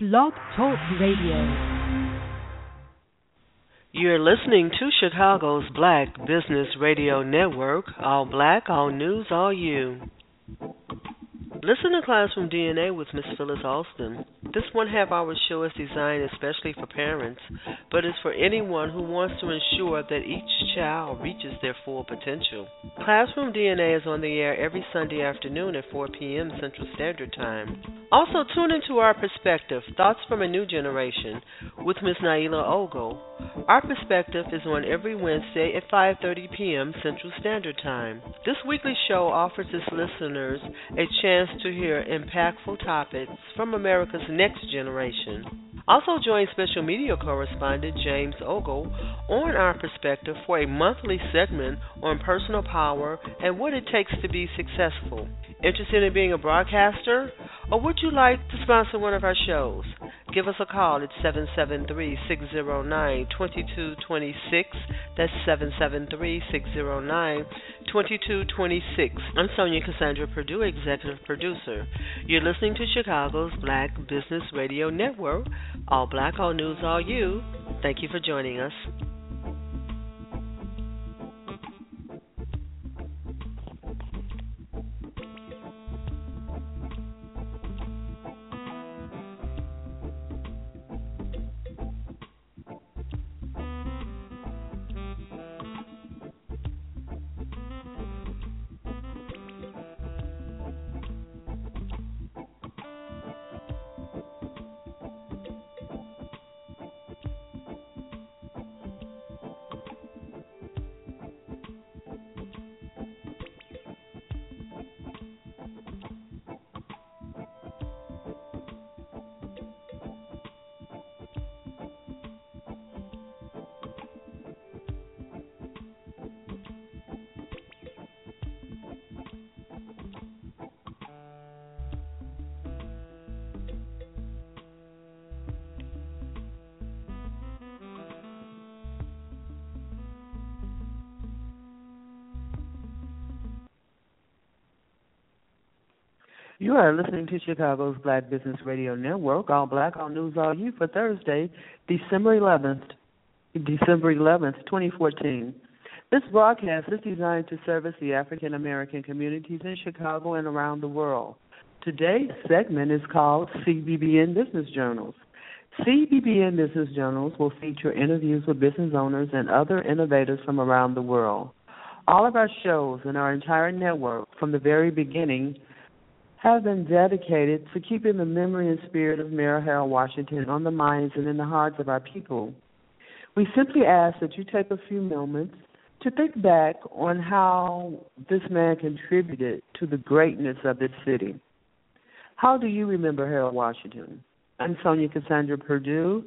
Blog Talk Radio. You're listening to Chicago's Black Business Radio Network. All black, all news, all you. Listen to Classroom DNA with Miss Phyllis Alston. This one half hour show is designed especially for parents, but is for anyone who wants to ensure that each child reaches their full potential. Classroom DNA is on the air every Sunday afternoon at 4 p.m. Central Standard Time. Also, tune into Our Perspective Thoughts from a New Generation with Miss Naila Ogle. Our Perspective is on every Wednesday at 5:30 p.m. Central Standard Time. This weekly show offers its listeners a chance to hear impactful topics from America's next generation. Also, join special media correspondent James Ogle on Our Perspective for a monthly segment on personal power and what it takes to be successful. Interested in being a broadcaster? Or would you like to sponsor one of our shows? Give us a call at 773 609 2226. That's 773 609 2226. I'm Sonja Cassandra Perdue, Executive Producer. You're listening to Chicago's Black Business Radio Network. All black, all news, all you. Thank you for joining us. You are listening to Chicago's Black Business Radio Network, All Black, All News, All You for Thursday, December 11th, December 11th, 2014. This broadcast is designed to service the African American communities in Chicago and around the world. Today's segment is called CBBN Business Journals. CBBN Business Journals will feature interviews with business owners and other innovators from around the world. All of our shows and our entire network from the very beginning have been dedicated to keeping the memory and spirit of Mayor Harold Washington on the minds and in the hearts of our people. We simply ask that you take a few moments to think back on how this man contributed to the greatness of this city. How do you remember Harold Washington? I'm Sonja Cassandra Perdue,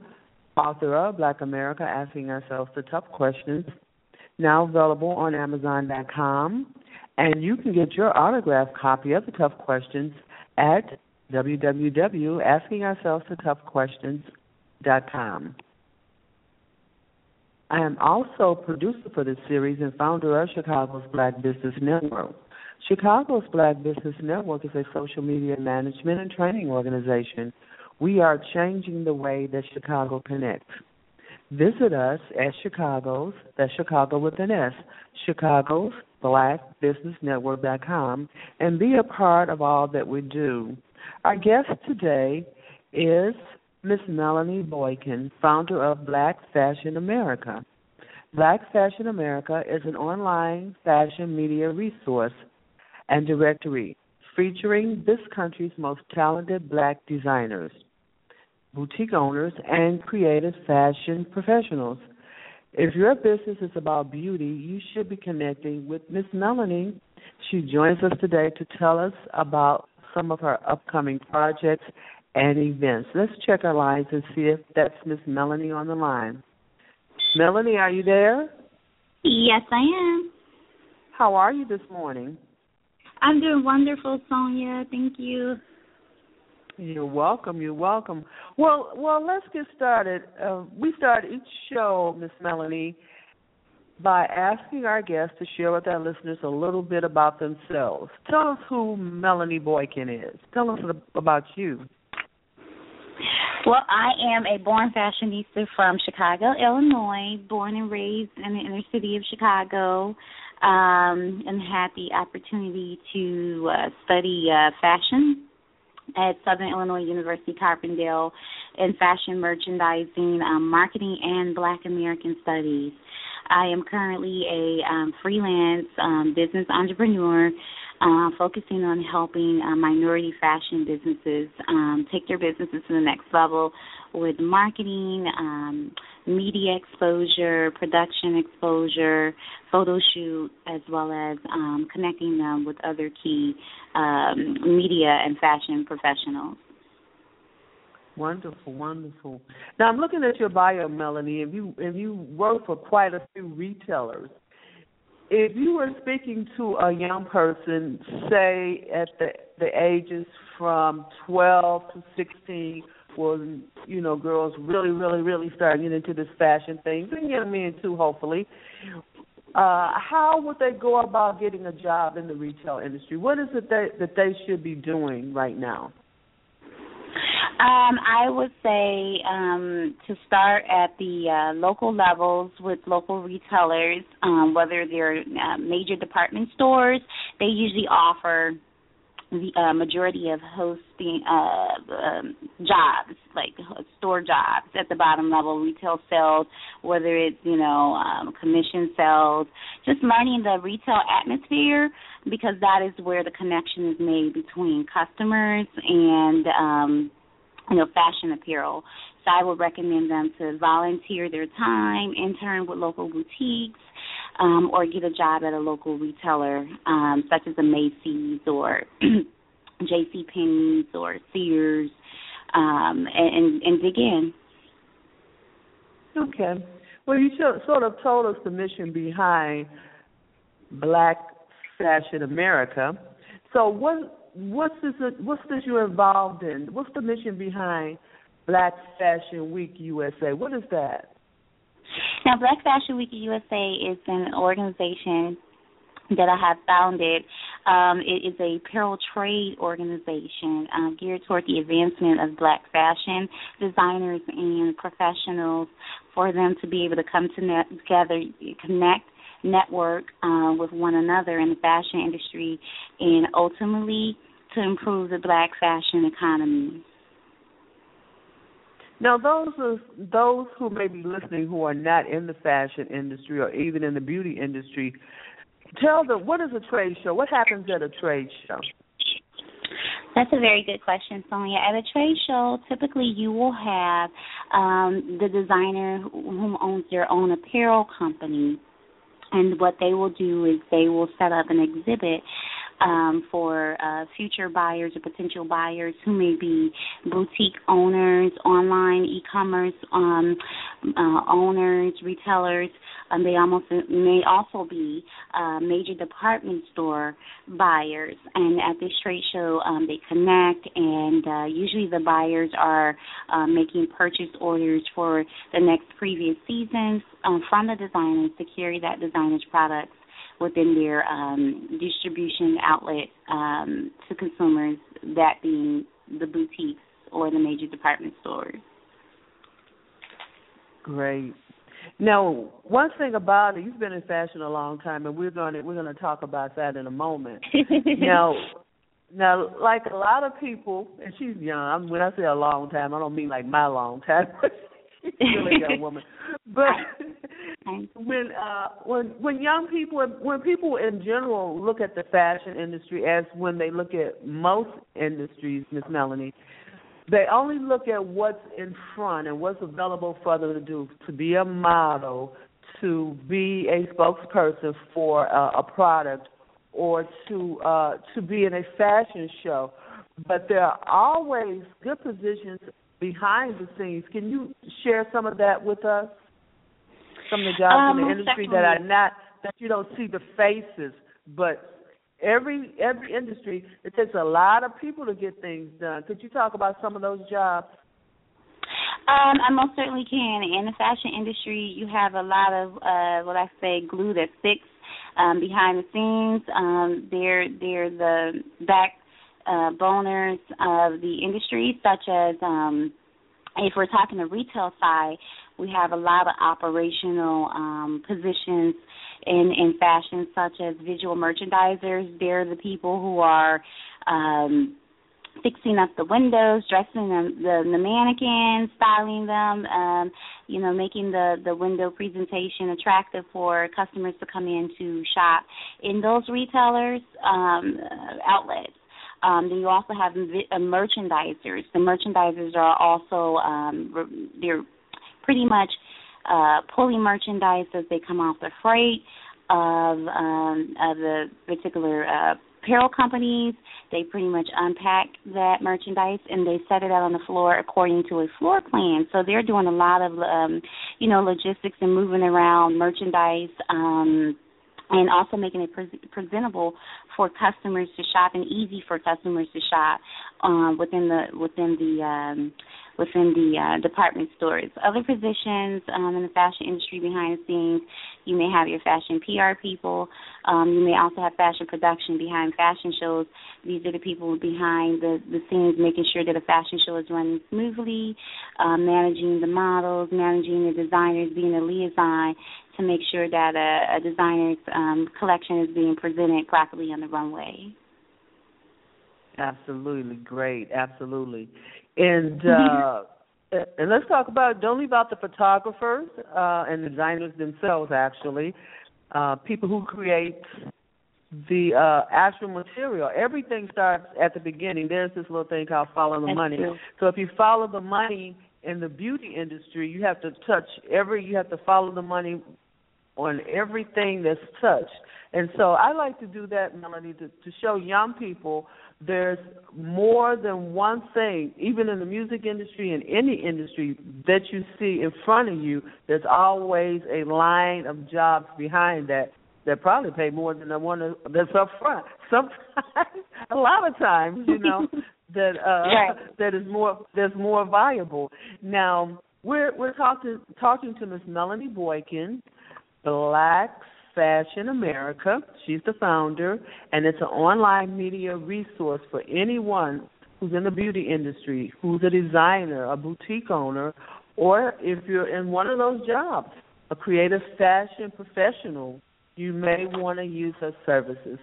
author of Black America Asking Ourselves the Tough Questions, now available on Amazon.com and you can get your autographed copy of the Tough Questions at www.askingourselvesthetoughquestions.com. I am also producer for this series and founder of Chicago's Black Business Network. Chicago's Black Business Network is a social media management and training organization. We are changing the way that Chicago connects. Visit us at Chicago's, that's Chicago with an S, Chicago's and be a part of all that we do. Our guest today is Miss Melody Boykin, founder of Black Fashion America. Black Fashion America is an online fashion media resource and directory featuring this country's most talented black designers, boutique owners, and creative fashion professionals. If your business is about beauty, you should be connecting with Miss Melody. She joins us today to tell us about some of her upcoming projects and events. Let's check our lines and see if that's Miss Melody on the line. Melody, are you there? Yes, I am. How are you this morning? I'm doing wonderful, Sonja. Thank you. You're welcome. You're welcome. Well, well, let's get started. Uh, we start each show, Miss Melody, by asking our guests to share with our listeners a little bit about themselves. Tell us who Melody Boykin is. Tell us about you. Well, I am a born fashionista from Chicago, Illinois, born and raised in the inner city of Chicago, um, and had the opportunity to uh, study uh, fashion at Southern Illinois University Carbondale in fashion merchandising, um, marketing, and Black American studies. I am currently a um, freelance um, business entrepreneur uh, focusing on helping uh, minority fashion businesses um, take their businesses to the next level with marketing, um, media exposure, production exposure, photo shoot, as well as um, connecting them with other key um, media and fashion professionals. Wonderful, wonderful. Now I'm looking at your bio, Melody, and you and you work for quite a few retailers. If you were speaking to a young person, say at the the ages from 12 to 16, when you know girls really, really, really start getting into this fashion thing, and young men too, hopefully. Uh, how would they go about getting a job in the retail industry? What is it that that they should be doing right now? Um, I would say um, to start at the uh, local levels with local retailers, um, whether they're uh, major department stores, they usually offer the uh, majority of hosting uh, um, jobs, like store jobs at the bottom level, retail sales, whether it's you know um, commission sales, just learning the retail atmosphere because that is where the connection is made between customers and um, you know, fashion apparel. So I would recommend them to volunteer their time, intern with local boutiques, um, or get a job at a local retailer, um, such as a Macy's or J.C. Penney's or Sears, um, and, and dig in. Okay. Well, you sort of told us the mission behind Black Fashion America. So, what what's this? What's this you're involved in? What's the mission behind Black Fashion Week USA? What is that? Now, Black Fashion Week USA is an organization that I have founded. Um, it is a apparel trade organization uh, geared toward the advancement of black fashion designers and professionals for them to be able to come to net, together, connect, network uh, with one another in the fashion industry, and ultimately to improve the black fashion economy. Now, those are, those who may be listening who are not in the fashion industry or even in the beauty industry, tell them what is a trade show? What happens at a trade show? That's a very good question, Sonja. At a trade show, typically you will have um, the designer who owns their own apparel company and what they will do is they will set up an exhibit um, for uh, future buyers or potential buyers who may be boutique owners, online e-commerce um, uh, owners, retailers. Um, they almost may also be uh, major department store buyers. And at this trade show, um, they connect, and uh, usually the buyers are uh, making purchase orders for the next previous seasons um, from the designers to carry that designer's products within their um, distribution outlet um, to consumers, that being the boutiques or the major department stores. Great. Now, one thing about it, you've been in fashion a long time, and we're going to we're going to talk about that in a moment. now, now, like a lot of people, and she's young. I mean, when I say a long time, I don't mean like my long time. she's really a young woman. But when uh when when young people when people in general look at the fashion industry as when they look at most industries, Miss Melody, they only look at what's in front and what's available for them to do to be a model, to be a spokesperson for a, a product, or to uh, to be in a fashion show. But there are always good positions behind the scenes. Can you share some of that with us? Some of the jobs um, in the industry that are not that you don't see the faces, but every every industry it takes a lot of people to get things done. Could you talk about some of those jobs? Um, I most certainly can. In the fashion industry, you have a lot of uh, what I say glue that sticks um, behind the scenes. Um, they're they're the back uh, boners of the industry, such as um, if we're talking the retail side, we have a lot of operational um, positions in in fashion, such as visual merchandisers. They're the people who are um, fixing up the windows, dressing them, the, the mannequins, styling them, um, you know, making the the window presentation attractive for customers to come in to shop in those retailers um, outlets. Um, then you also have uh, merchandisers. The merchandisers are also um, they're pretty much uh, pulling merchandise as they come off the freight of um, of the particular uh, apparel companies. They pretty much unpack that merchandise and they set it out on the floor according to a floor plan. So they're doing a lot of um, you know logistics and moving around merchandise. Um, and also making it pre- presentable for customers to shop and easy for customers to shop um, within the within the um, within the uh, department stores. Other positions um, in the fashion industry behind the scenes, you may have your fashion PR people. Um, you may also have fashion production behind fashion shows. These are the people behind the, the scenes, making sure that a fashion show is running smoothly, uh, managing the models, managing the designers, being a liaison to make sure that a, a designer's um, collection is being presented properly on the runway. Absolutely great, absolutely, and uh, and let's talk about don't leave out the photographers uh, and designers themselves. Actually, uh, people who create the uh actual material. Everything starts at the beginning. There's this little thing called follow the That's money. True. So if you follow the money in the beauty industry, you have to touch every you have to follow the money on everything that's touched. And so I like to do that, Melody, to, to show young people there's more than one thing, even in the music industry and any industry that you see in front of you, there's always a line of jobs behind that that probably pay more than the one that's up front. Sometimes, a lot of times, you know, that uh right. that is more that's more viable. Now we're we're talking talking to Miss Melody Boykin, Black Fashion America. She's the founder, and it's an online media resource for anyone who's in the beauty industry, who's a designer, a boutique owner, or if you're in one of those jobs, a creative fashion professional, you may want to use her services.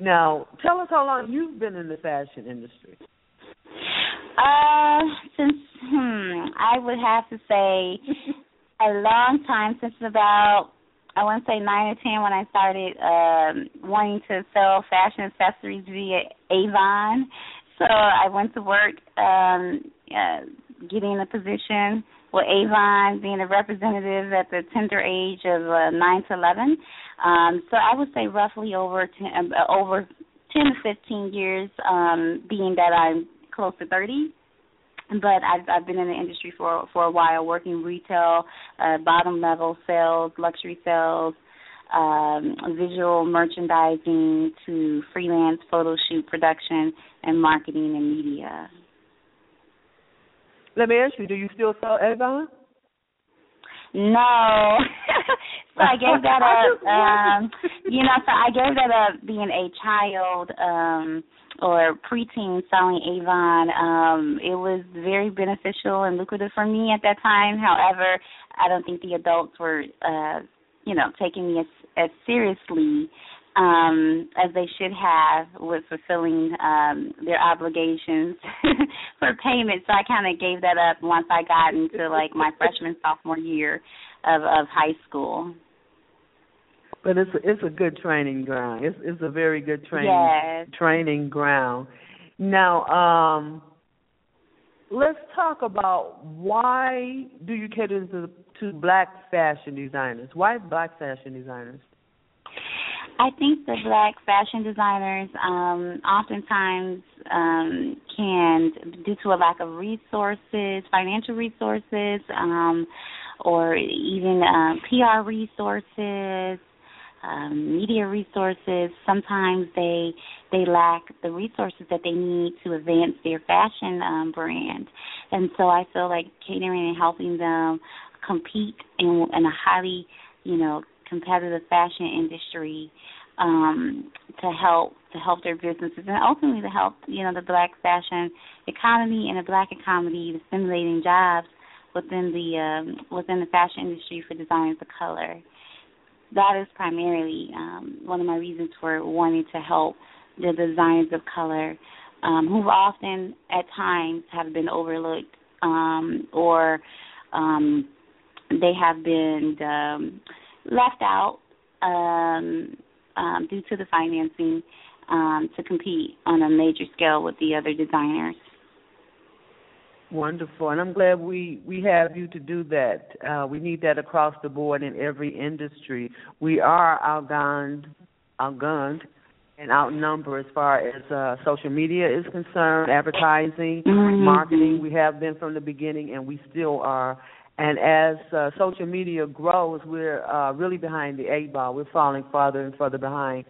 Now, tell us how long you've been in the fashion industry. Uh, since hmm, I would have to say a long time since about I want to say nine or ten when I started um, wanting to sell fashion accessories via Avon. So I went to work, um, uh, getting a position with Avon, being a representative at the tender age of uh, nine to eleven. Um, so I would say roughly over ten, uh, over ten to fifteen years, um, being that I'm close to thirty but I've I've been in the industry for for a while, working retail, uh, bottom level sales, luxury sales, um, visual merchandising to freelance photo shoot production and marketing and media. Let me ask you: Do you still sell Avon? No. so I gave that up. Um, you know, so I gave that up being a child. um or preteen selling Avon, um, it was very beneficial and lucrative for me at that time. However, I don't think the adults were, uh, you know, taking me as, as seriously um, as they should have with fulfilling um, their obligations for payment. So I kind of gave that up once I got into like my freshman sophomore year of of high school. But it's a, it's a good training ground. It's it's a very good training yes. training ground. Now, um, let's talk about why do you cater to to black fashion designers? Why black fashion designers? I think the black fashion designers um, oftentimes um, can, due to a lack of resources, financial resources, um, or even um, PR resources, um, media resources. Sometimes they they lack the resources that they need to advance their fashion um, brand, and so I feel like catering and helping them compete in, in a highly, you know, competitive fashion industry um, to help to help their businesses and ultimately to help you know the black fashion economy and the black economy, the stimulating jobs within the um, within the fashion industry for designers of color. That is primarily um, one of my reasons for wanting to help the designers of color um, who often at times have been overlooked um, or um, they have been um, left out um, um, due to the financing um, to compete on a major scale with the other designers. Wonderful, and I'm glad we we have you to do that. Uh, we need that across the board in every industry. We are outgunned, outgunned, and outnumbered as far as uh, social media is concerned, advertising, mm-hmm. marketing. We have been from the beginning, and we still are. And as uh, social media grows, we're uh, really behind the eight ball. We're falling farther and farther behind.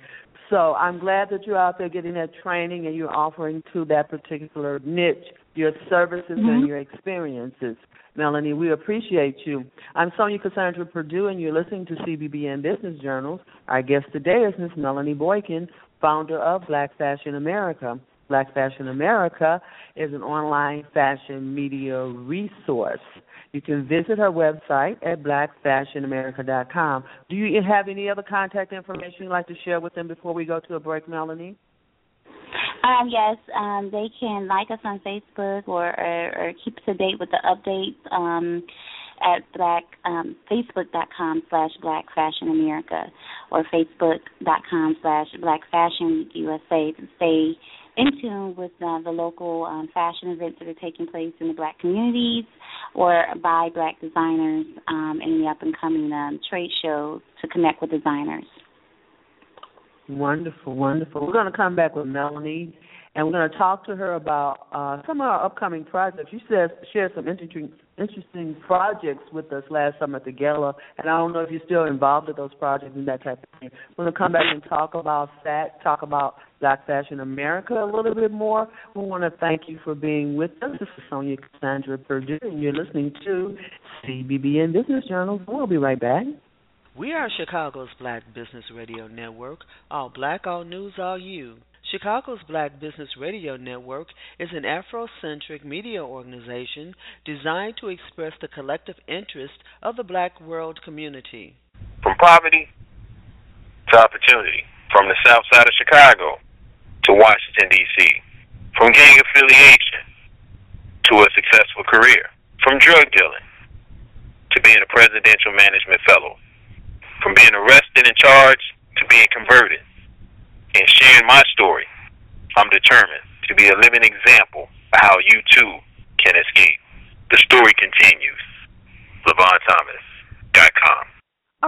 So I'm glad that you're out there getting that training and you're offering to that particular niche your services mm-hmm. and your experiences. Melody, we appreciate you. I'm Sonja Cassandra Perdue, and you're listening to CBBN Business Journals. Our guest today is Ms. Melody Boykin, founder of Black Fashion America. Black Fashion America is an online fashion media resource. You can visit her website at blackfashionamerica.com. Do you have any other contact information you'd like to share with them before we go to a break, Melody? Um, yes, um, they can like us on Facebook or, or, or keep us to date with the updates um, at black um, facebook.com slash black fashion america or facebook.com slash black fashion usa to stay in tune with uh, the local um, fashion events that are taking place in the black communities or by black designers um, in the up and coming um, trade shows to connect with designers. Wonderful, wonderful. We're going to come back with Melody and we're going to talk to her about uh, some of our upcoming projects. She says shared some interesting interesting projects with us last summer at the gala, and I don't know if you're still involved with those projects and that type of thing. We're going to come back and talk about that, talk about Black Fashion America a little bit more. We want to thank you for being with us. This is Sonja Cassandra Perdue, and you're listening to CBBN Business Journals. We'll be right back. We are Chicago's Black Business Radio Network. All black, all news, all you. Chicago's Black Business Radio Network is an Afrocentric media organization designed to express the collective interest of the black world community. From poverty to opportunity, from the south side of Chicago to Washington, D.C., from gang affiliation to a successful career, from drug dealing to being a presidential management fellow, from being arrested and charged to being converted in sharing my story, I'm determined to be a living example of how you too can escape. The story continues. LevonThomas.com.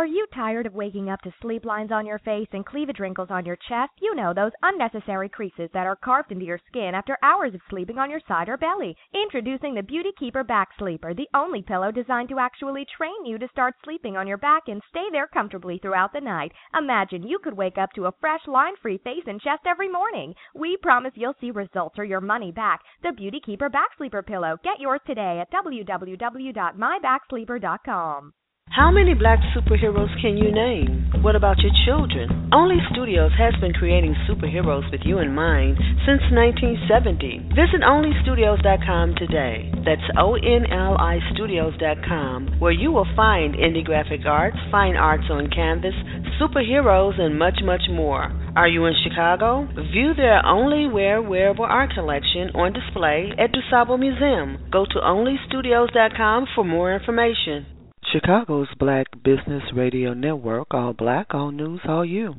Are you tired of waking up to sleep lines on your face and cleavage wrinkles on your chest? You know, those unnecessary creases that are carved into your skin after hours of sleeping on your side or belly. Introducing the Beauty Keeper Back Sleeper, the only pillow designed to actually train you to start sleeping on your back and stay there comfortably throughout the night. Imagine you could wake up to a fresh, line free face and chest every morning. We promise you'll see results or your money back. The Beauty Keeper Back Sleeper Pillow. Get yours today at www.mybacksleeper.com. How many black superheroes can you name? What about your children? Onli Studios has been creating superheroes with you in mind since 1970. Visit OnliStudios.com today. That's O-N-L-I Studios.com, where you will find indie graphic arts, fine arts on canvas, superheroes, and much, much more. Are you in Chicago? View their Onli Wear wearable art collection on display at DuSable Museum. Go to OnliStudios.com for more information. Chicago's Black Business Radio Network, all black, all news, all you.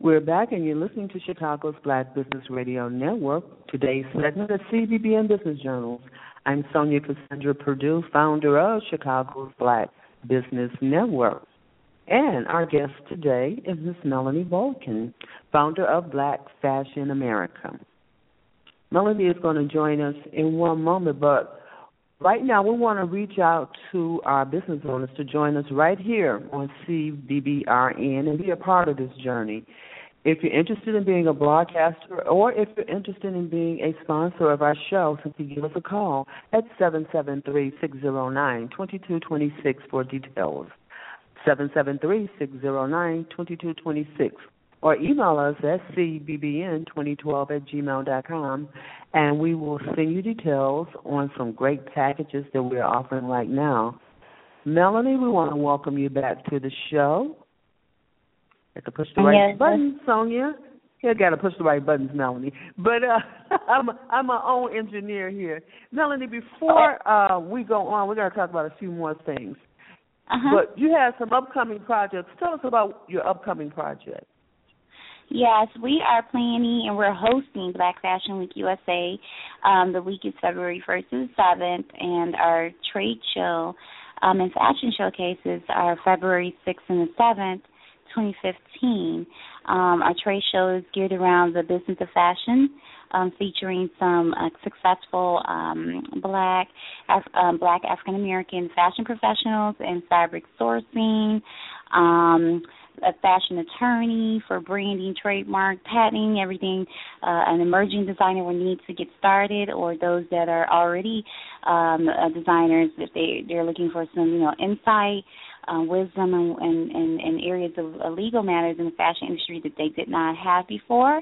We're back, and you're listening to Chicago's Black Business Radio Network. Today's segment is CBBN Business Journals. I'm Sonja Cassandra Perdue, founder of Chicago's Black Business Network. And our guest today is Miss Melody Boykin, founder of Black Fashion America. Melody is going to join us in one moment, but right now we want to reach out to our business owners to join us right here on CBBRN and be a part of this journey. if you're interested in being a broadcaster or if you're interested in being a sponsor of our show, simply give us a call at 773-609-2226 for details. 773-609-2226 or email us at cbbn2012 at gmail.com and we will send you details on some great packages that we're offering right now. Melody, we want to welcome you back to the show. Have to push the right yes. buttons, Sonja. You got to push the right buttons, Melody. But uh, I'm I'm my own engineer here, Melody. Before uh, we go on, we're going to talk about a few more things. Uh-huh. But you have some upcoming projects. Tell us about your upcoming project. Yes, we are planning and we're hosting Black Fashion Week USA. Um, the week is February 1st to the 7th, and our trade show um, and fashion showcases are February 6th and the 7th. 2015. Um, our trade show is geared around the business of fashion, um, featuring some uh, successful um, black Af- um, black African American fashion professionals in fabric sourcing. Um, a fashion attorney for branding, trademark, patenting, everything uh, an emerging designer will need to get started, or those that are already um, uh, designers if they they're looking for some you know insight uh, wisdom and, and, and, and areas of uh, legal matters in the fashion industry that they did not have before.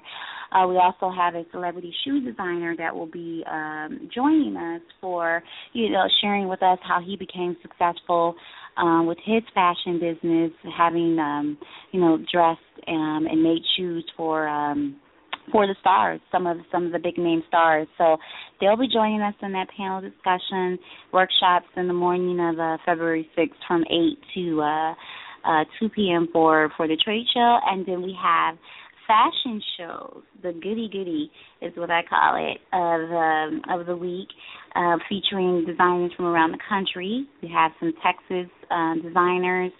Uh, we also have a celebrity shoe designer that will be um, joining us for you know sharing with us how he became successful um, with his fashion business, having um, you know dressed um, and made shoes for. Um, for the stars, some of some of the big name stars. So they'll be joining us in that panel discussion workshops in the morning of uh, February 6th from 8 to uh, uh, 2 p.m. for for the trade show, and then we have fashion shows. The goody goody is what I call it of um, of the week, uh, featuring designers from around the country. We have some Texas uh, designers.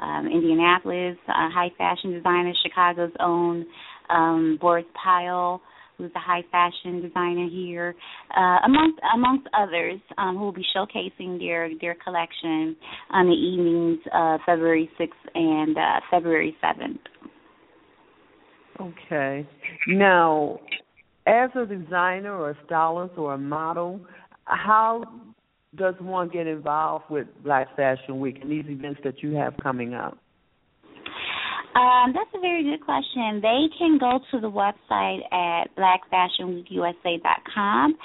Um, Indianapolis, uh, high fashion designers, Chicago's own um, Boris Pyle, who's a high fashion designer here, uh, amongst amongst others, um, who will be showcasing their their collection on the evenings of February 6th and uh, February 7th. Okay. Now, as a designer or a stylist or a model, how does one get involved with Black Fashion Week and these events that you have coming up? Um, that's a very good question. They can go to the website at blackfashionweekusa.com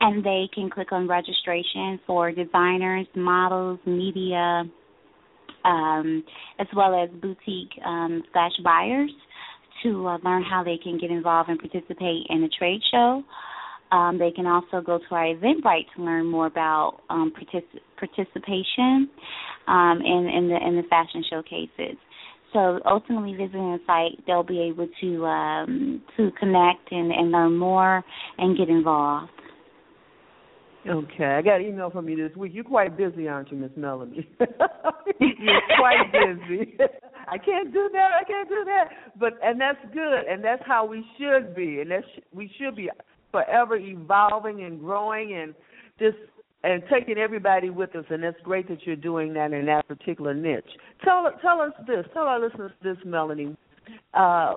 and they can click on registration for designers, models, media, um, as well as boutique um, slash buyers to uh, learn how they can get involved and participate in the trade show. Um, they can also go to our Eventbrite to learn more about um, partic- participation um, in, in the in the fashion showcases. So ultimately, visiting the site, they'll be able to um, to connect and, and learn more and get involved. Okay, I got an email from you this week. You're quite busy, aren't you, Miss Melody? You're quite busy. I can't do that. I can't do that. But and that's good, and that's how we should be, and that's we should be forever evolving and growing and just and taking everybody with us, and it's great that you're doing that in that particular niche. Tell tell us this. Tell our listeners this, Melody. Uh,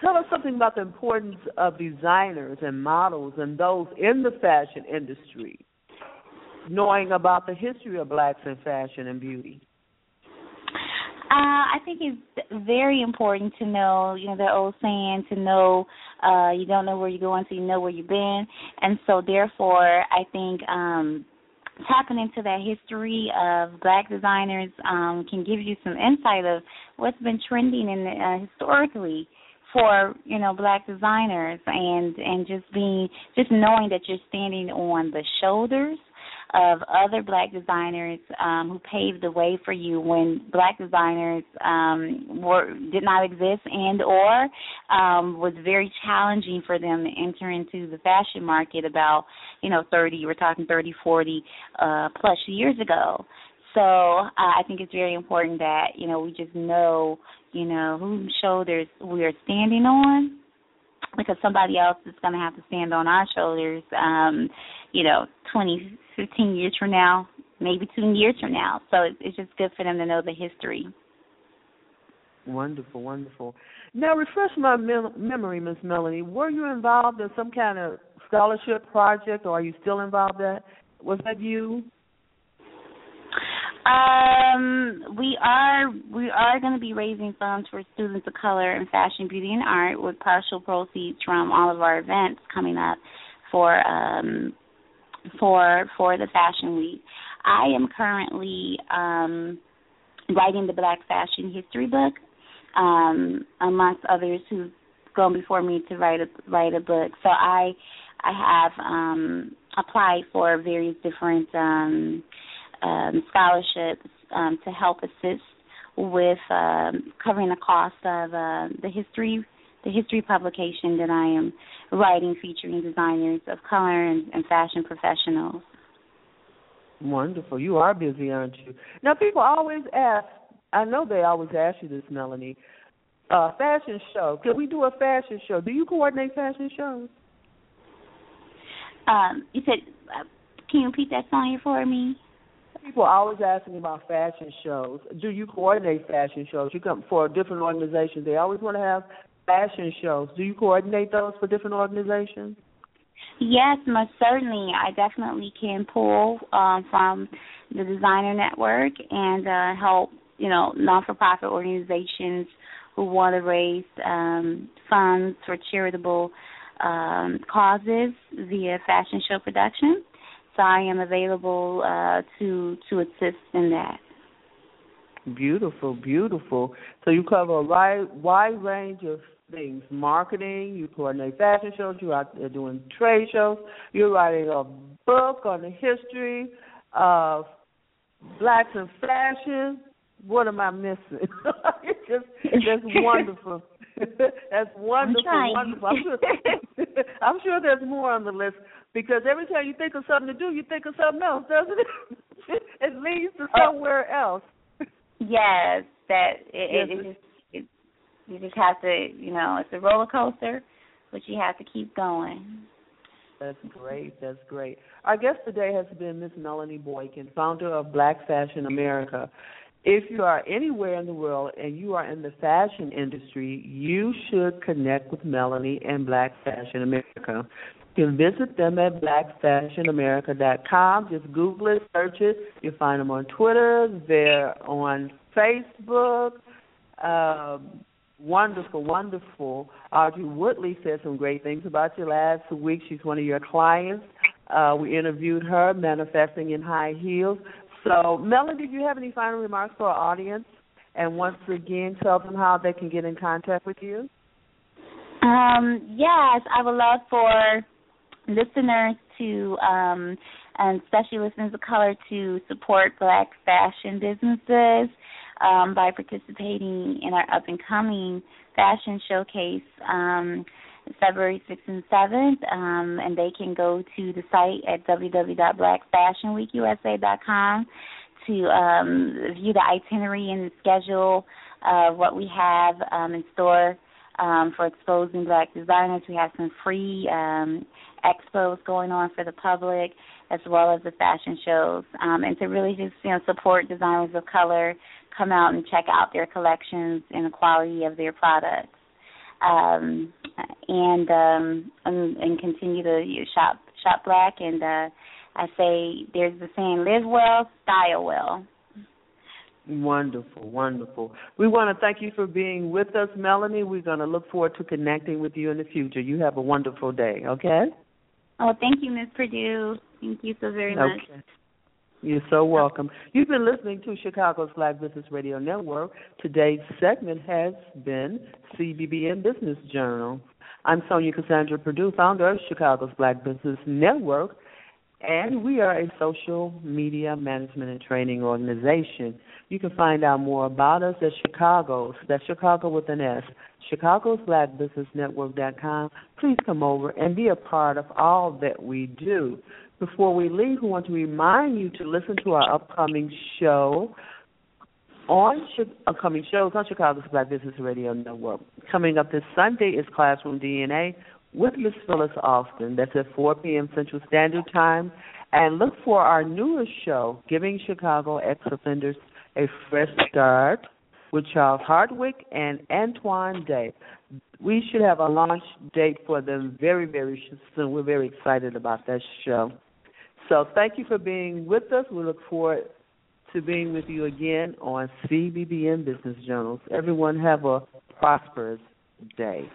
tell us something about the importance of designers and models and those in the fashion industry, knowing about the history of blacks in fashion and beauty. Uh, I think it's very important to know, you know, the old saying to know uh you don't know where you're going so you know where you've been. And so therefore I think um tapping into that history of black designers um can give you some insight of what's been trending in uh, historically for you know black designers and and just being just knowing that you're standing on the shoulders of other black designers um, who paved the way for you when black designers um, were did not exist and or um, was very challenging for them to enter into the fashion market about you know 30 we're talking 30 40 uh, plus years ago. So uh, I think it's very important that you know we just know you know whose shoulders we are standing on because somebody else is going to have to stand on our shoulders um you know 20 15 years from now, maybe two years from now. So it's, it's just good for them to know the history. Wonderful, wonderful. Now, refresh my mem- memory, Miss Melody. Were you involved in some kind of scholarship project, or are you still involved? That was that you? Um, we are we are going to be raising funds for students of color in fashion, beauty, and art with partial proceeds from all of our events coming up for um for for the fashion week. I am currently um writing the Black Fashion History book, um, amongst others who've gone before me to write a write a book. So I I have um applied for various different um um, scholarships um, to help assist with um, covering the cost of uh, the history the history publication that I am writing featuring designers of color and, and fashion professionals. Wonderful. You are busy, aren't you? Now, people always ask. I know they always ask you this, Melody. Uh, fashion show. Can we do a fashion show? Do you coordinate fashion shows? Um, you said, uh, can you repeat that song here for me? People are always asking about fashion shows. Do you coordinate fashion shows? You come for different organizations. They always want to have fashion shows. Do you coordinate those for different organizations? Yes, most certainly. I definitely can pull um, from the designer network and uh, help, you know, non-for-profit organizations who want to raise um, funds for charitable um, causes via fashion show production. So I am available uh, to to assist in that. Beautiful, beautiful. So you cover a wide wide range of things: marketing. You coordinate fashion shows. You're out there doing trade shows. You're writing a book on the history of blacks and fashion. What am I missing? it's just that's wonderful. that's wonderful, I'm wonderful. I'm sure, I'm sure there's more on the list because every time you think of something to do, you think of something else, doesn't it? it leads to oh. somewhere else. Yes, that it, Yes, it, it, you just have to, you know, it's a roller coaster, but you have to keep going. That's great. That's great. Our guest today has been Miss Melody Boykin, founder of Black Fashion America. If you are anywhere in the world and you are in the fashion industry, you should connect with Melody and Black Fashion America. You can visit them at blackfashionamerica.com. Just Google it, search it. You'll find them on Twitter. They're on Facebook. Um, wonderful, wonderful. Audrey Woodley said some great things about you last week. She's one of your clients. Uh, we interviewed her, Manifesting in High Heels. So, Melody, do you have any final remarks for our audience? And once again, tell them how they can get in contact with you. Um, yes, I would love for listeners to, um, and especially listeners of color, to support Black fashion businesses um, by participating in our up and coming fashion showcase um, February 6th and 7th. Um, and they can go to the site at www.blackfashionweekusa.com to um, view the itinerary and the schedule of what we have um, in store um, for exposing black designers. We have some free expos going on for the public as well as the fashion shows. Um, and to really just you know support designers of color, come out and check out their collections and the quality of their products. Um, and, um, and and continue to you know, shop shop black and uh I say there's the saying live well, style well. Wonderful, wonderful. We want to thank you for being with us, Melody. We're going to look forward to connecting with you in the future. You have a wonderful day, okay? Oh, thank you, Ms. Perdue. Thank you so very much. You're so welcome. You've been listening to Chicago's Black Business Radio Network. Today's segment has been CBBN Business Journal. I'm Sonja Cassandra Perdue, founder of Chicago's Black Business Network, and we are a social media management and training organization. You can find out more about us at Chicago's, that's Chicago with an S, Chicago's. Please come over and be a part of all that we do. Before we leave, we want to remind you to listen to our upcoming show on upcoming shows on Chicago's Black Business Radio Network. Coming up this Sunday is Classroom DNA with Miss Phyllis Austin. That's at 4 p.m. Central Standard Time. And look for our newest show, Giving Chicago Ex Offenders a Fresh Start. With Charles Hardwick and Antoine Day. We should have a launch date for them very, very soon. We're very excited about that show. So thank you for being with us. We look forward to being with you again on CBBN Business Journals. Everyone have a prosperous day.